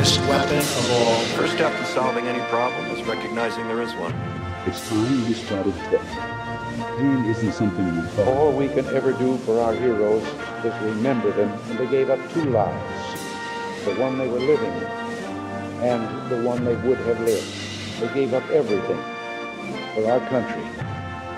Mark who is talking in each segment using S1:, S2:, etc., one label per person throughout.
S1: greatest weapon of all.
S2: First step in solving any problem is recognizing there is one.
S3: It's time we started death. Pain isn't something you thought.
S4: All we can ever do for our heroes is remember them, and they gave up two lives the one they were living and the one they would have lived. They gave up everything for our country,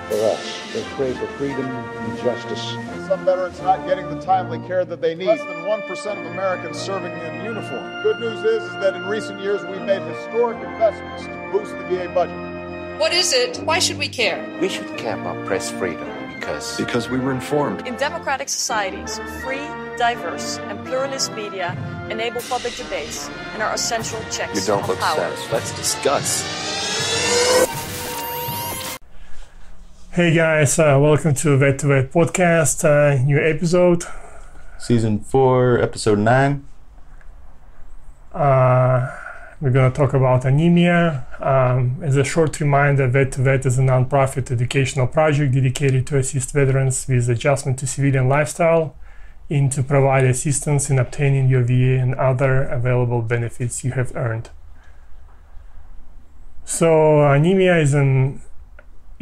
S4: for us. They pray for freedom and justice.
S5: Some veterans not getting the timely care that they need. Less than 1% of Americans serving in uniform. Good news is, is that in recent years we've made historic investments to boost the VA budget.
S6: What is it? Why should we care?
S7: We should care about press freedom because
S2: because we were informed.
S8: In democratic societies, free, diverse, and pluralist media enable public debates and are essential checks
S7: you don't look
S8: power.
S7: satisfied. Let's discuss.
S9: Hey guys, uh, welcome to Vet to Vet podcast, uh, new episode.
S10: Season 4, Episode 9.
S9: Uh, we're going to talk about anemia. Um, as a short reminder, Vet to Vet is a nonprofit educational project dedicated to assist veterans with adjustment to civilian lifestyle and to provide assistance in obtaining your VA and other available benefits you have earned. So, anemia is an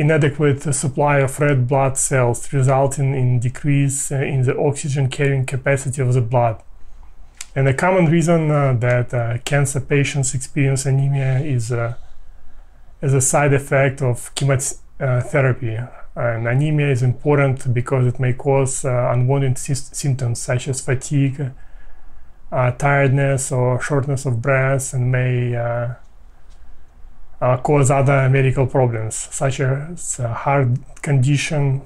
S9: inadequate supply of red blood cells, resulting in decrease uh, in the oxygen carrying capacity of the blood. And a common reason uh, that uh, cancer patients experience anemia is uh, as a side effect of chemotherapy. And anemia is important because it may cause uh, unwanted sy- symptoms such as fatigue, uh, tiredness, or shortness of breath, and may uh, cause other medical problems such as heart condition.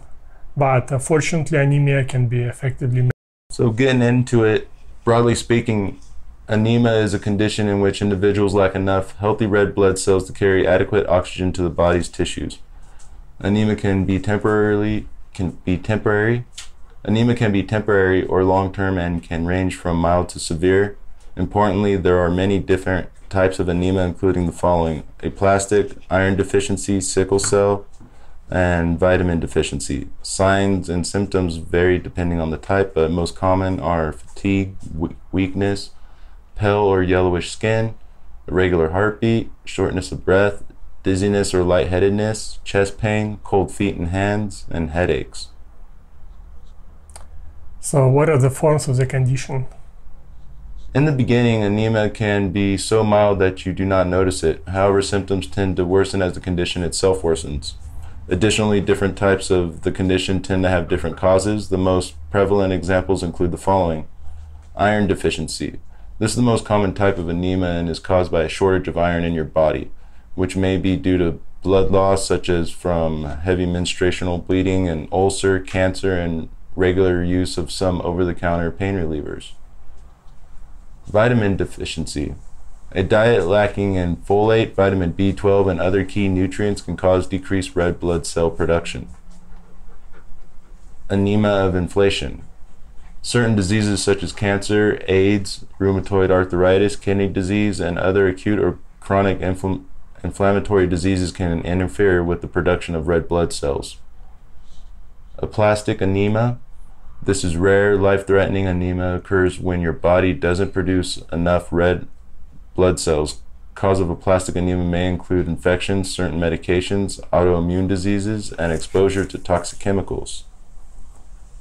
S9: But uh, fortunately, anemia can be effectively managed.
S10: So, getting into it, broadly speaking, anemia is a condition in which individuals lack enough healthy red blood cells to carry adequate oxygen to the body's tissues. Anemia can be temporarily can be temporary. Anemia can be temporary or long-term and can range from mild to severe. Importantly, there are many different types of anemia including the following: aplastic, iron deficiency, sickle cell, and vitamin deficiency. Signs and symptoms vary depending on the type, but most common are fatigue, weakness, pale or yellowish skin, irregular heartbeat, shortness of breath, dizziness or lightheadedness, chest pain, cold feet and hands, and headaches.
S9: So, what are the forms of the condition?
S10: In the beginning, anemia can be so mild that you do not notice it. However, symptoms tend to worsen as the condition itself worsens. Additionally, different types of the condition tend to have different causes. The most prevalent examples include the following iron deficiency. This is the most common type of anemia and is caused by a shortage of iron in your body, which may be due to blood loss, such as from heavy menstruational bleeding, and ulcer, cancer, and regular use of some over the counter pain relievers. Vitamin deficiency. A diet lacking in folate, vitamin B12, and other key nutrients can cause decreased red blood cell production. Anemia of inflammation. Certain diseases such as cancer, AIDS, rheumatoid arthritis, kidney disease, and other acute or chronic infl- inflammatory diseases can interfere with the production of red blood cells. Aplastic anemia. This is rare, life threatening anemia occurs when your body doesn't produce enough red blood cells. Cause of aplastic anemia may include infections, certain medications, autoimmune diseases, and exposure to toxic chemicals.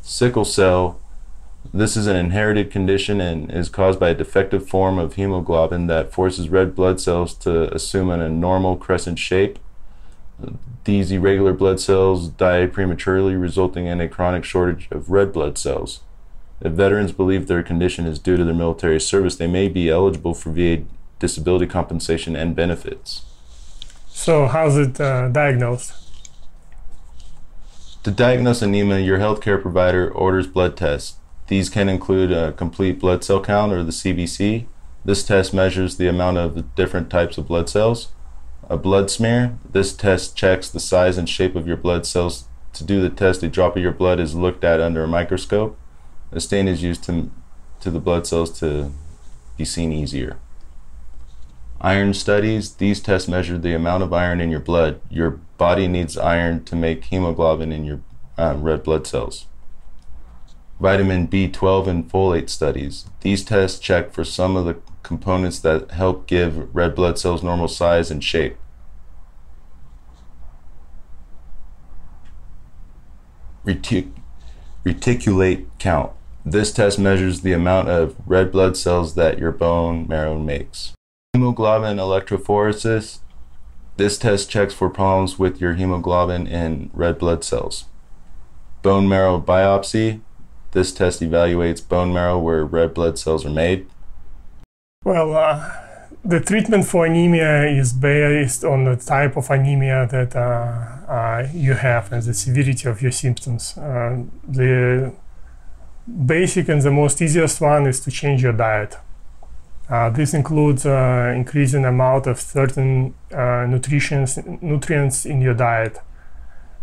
S10: Sickle cell. This is an inherited condition and is caused by a defective form of hemoglobin that forces red blood cells to assume an abnormal crescent shape. These irregular blood cells die prematurely, resulting in a chronic shortage of red blood cells. If veterans believe their condition is due to their military service, they may be eligible for VA disability compensation and benefits.
S9: So, how's it uh, diagnosed?
S10: To diagnose anemia, your healthcare provider orders blood tests. These can include a complete blood cell count or the CBC. This test measures the amount of the different types of blood cells. A blood smear. This test checks the size and shape of your blood cells. To do the test, a drop of your blood is looked at under a microscope. A stain is used to, to the blood cells to be seen easier. Iron studies. These tests measure the amount of iron in your blood. Your body needs iron to make hemoglobin in your um, red blood cells. vitamin B12 and folate studies. These tests check for some of the components that help give red blood cells normal size and shape. Retic- reticulocyte count. This test measures the amount of red blood cells that your bone marrow makes. Hemoglobin electrophoresis. This test checks for problems with your hemoglobin in red blood cells. Bone marrow biopsy. This test evaluates bone marrow where red blood cells are made.
S9: Well, uh, the treatment for anemia is based on the type of anemia that uh, uh, you have and the severity of your symptoms. Uh, the basic and the most easiest one is to change your diet. Uh, this includes uh, increasing amount of certain uh, nutrients nutrients in your diet,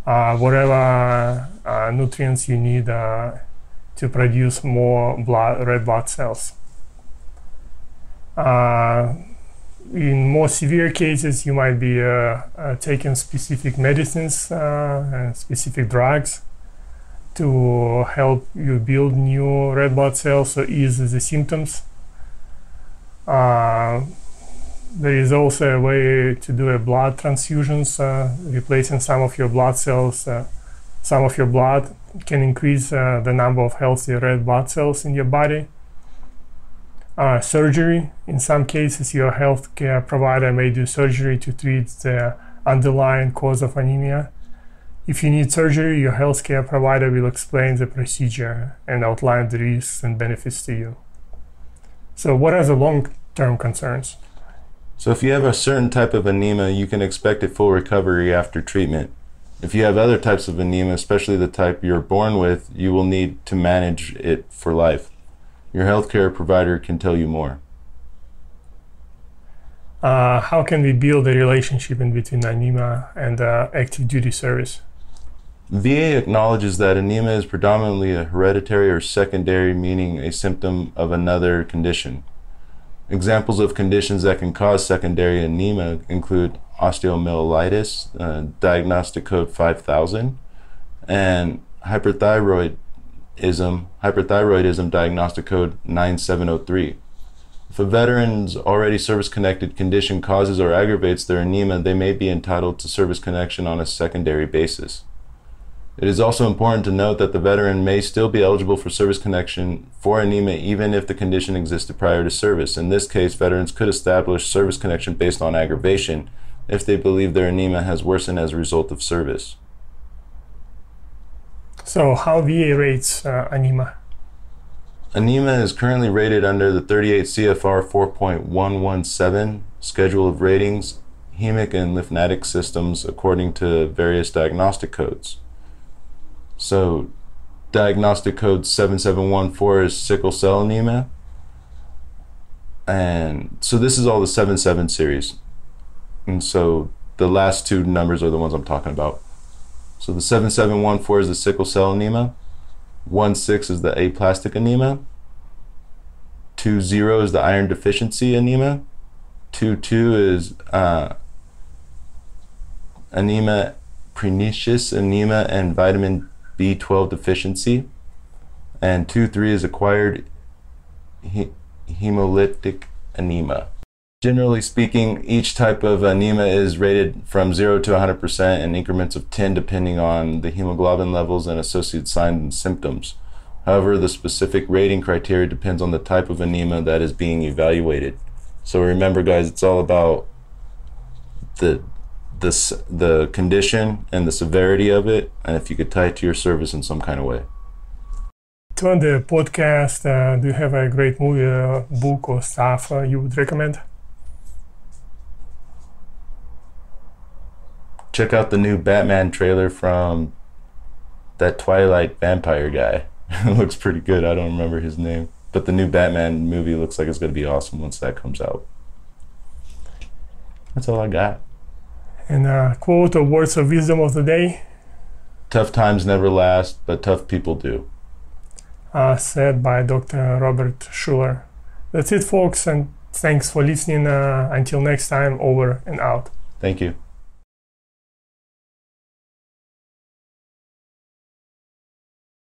S9: uh, whatever uh, nutrients you need uh, to produce more blood, red blood cells. In more severe cases, you might be taking specific medicines and specific drugs to help you build new red blood cells or ease the symptoms. Uh, there is also a way to do a blood transfusions, uh, replacing some of your blood cells. Uh, some of your blood can increase uh, the number of healthy red blood cells in your body. Uh, surgery, in some cases, your healthcare provider may do surgery to treat the underlying cause of anemia. If you need surgery, your healthcare provider will explain the procedure and outline the risks and benefits to you. So, what are the long term concerns?
S10: So, if you have a certain type of anemia, you can expect a full recovery after treatment. If you have other types of anemia, especially the type you're born with, you will need to manage it for life. Your healthcare provider can tell you more.
S9: Uh, how can we build a relationship in between anemia and uh, active duty service?
S10: VA acknowledges that anemia is predominantly a hereditary or secondary, meaning a symptom of another condition. Examples of conditions that can cause secondary anemia include osteomyelitis, uh, diagnostic code 5000, and hyperthyroidism, hyperthyroidism diagnostic code 9703. If a veteran's already service connected condition causes or aggravates their anemia, they may be entitled to service connection on a secondary basis. It is also important to note that the veteran may still be eligible for service connection for anemia even if the condition existed prior to service. In this case, veterans could establish service connection based on aggravation if they believe their anemia has worsened as a result of service.
S9: So, how VA rates uh, anemia?
S10: Anemia is currently rated under the 38 CFR 4.117 Schedule of Ratings, hemic and lymphatic systems according to various diagnostic codes. So, diagnostic code 7714 is sickle cell anemia. And so, this is all the 77 series. And so, the last two numbers are the ones I'm talking about. So, the 7714 is the sickle cell anemia, 16 is the aplastic anemia, 20 is the iron deficiency anemia, 22 is uh, anemia pernicious anemia and vitamin B12 deficiency, and 2 3 is acquired he- hemolytic anemia. Generally speaking, each type of anemia is rated from 0 to 100% in increments of 10 depending on the hemoglobin levels and associated signs and symptoms. However, the specific rating criteria depends on the type of anemia that is being evaluated. So remember, guys, it's all about the the the condition and the severity of it, and if you could tie it to your service in some kind of way.
S9: To end the podcast, uh, do you have a great movie, uh, book, or stuff uh, you would recommend?
S10: Check out the new Batman trailer from that Twilight vampire guy. it looks pretty good. I don't remember his name, but the new Batman movie looks like it's going to be awesome once that comes out. That's all I got.
S9: And a quote or words of wisdom of the day.
S10: Tough times never last, but tough people do.
S9: Uh, said by Dr. Robert Schuller. That's it, folks, and thanks for listening. Uh, until next time, over and out.
S10: Thank you.